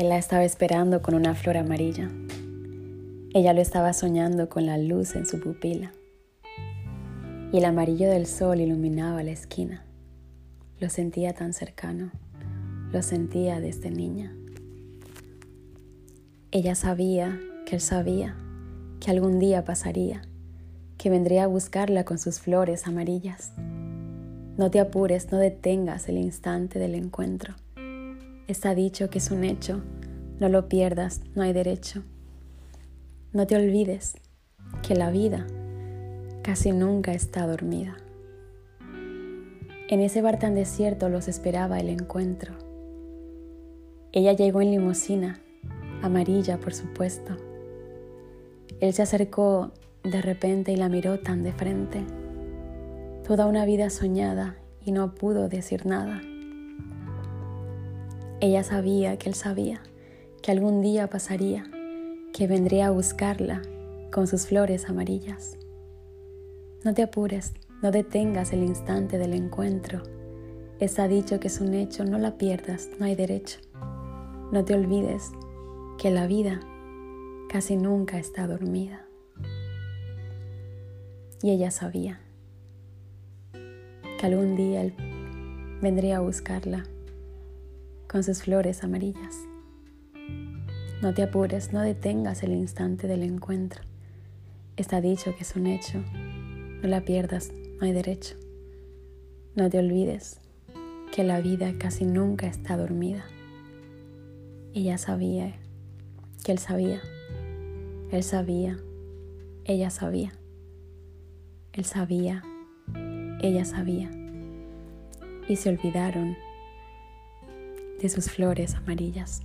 Él la estaba esperando con una flor amarilla. Ella lo estaba soñando con la luz en su pupila. Y el amarillo del sol iluminaba la esquina. Lo sentía tan cercano, lo sentía desde niña. Ella sabía que él sabía que algún día pasaría, que vendría a buscarla con sus flores amarillas. No te apures, no detengas el instante del encuentro. Está dicho que es un hecho, no lo pierdas, no hay derecho. No te olvides que la vida casi nunca está dormida. En ese bar tan desierto los esperaba el encuentro. Ella llegó en limusina, amarilla por supuesto. Él se acercó de repente y la miró tan de frente. Toda una vida soñada y no pudo decir nada. Ella sabía que él sabía que algún día pasaría, que vendría a buscarla con sus flores amarillas. No te apures, no detengas el instante del encuentro. Está dicho que es un hecho, no la pierdas, no hay derecho. No te olvides que la vida casi nunca está dormida. Y ella sabía que algún día él vendría a buscarla con sus flores amarillas. No te apures, no detengas el instante del encuentro. Está dicho que es un hecho. No la pierdas, no hay derecho. No te olvides que la vida casi nunca está dormida. Ella sabía que él sabía. Él sabía. Ella sabía. Él sabía. Ella sabía. Y se olvidaron de sus flores amarillas.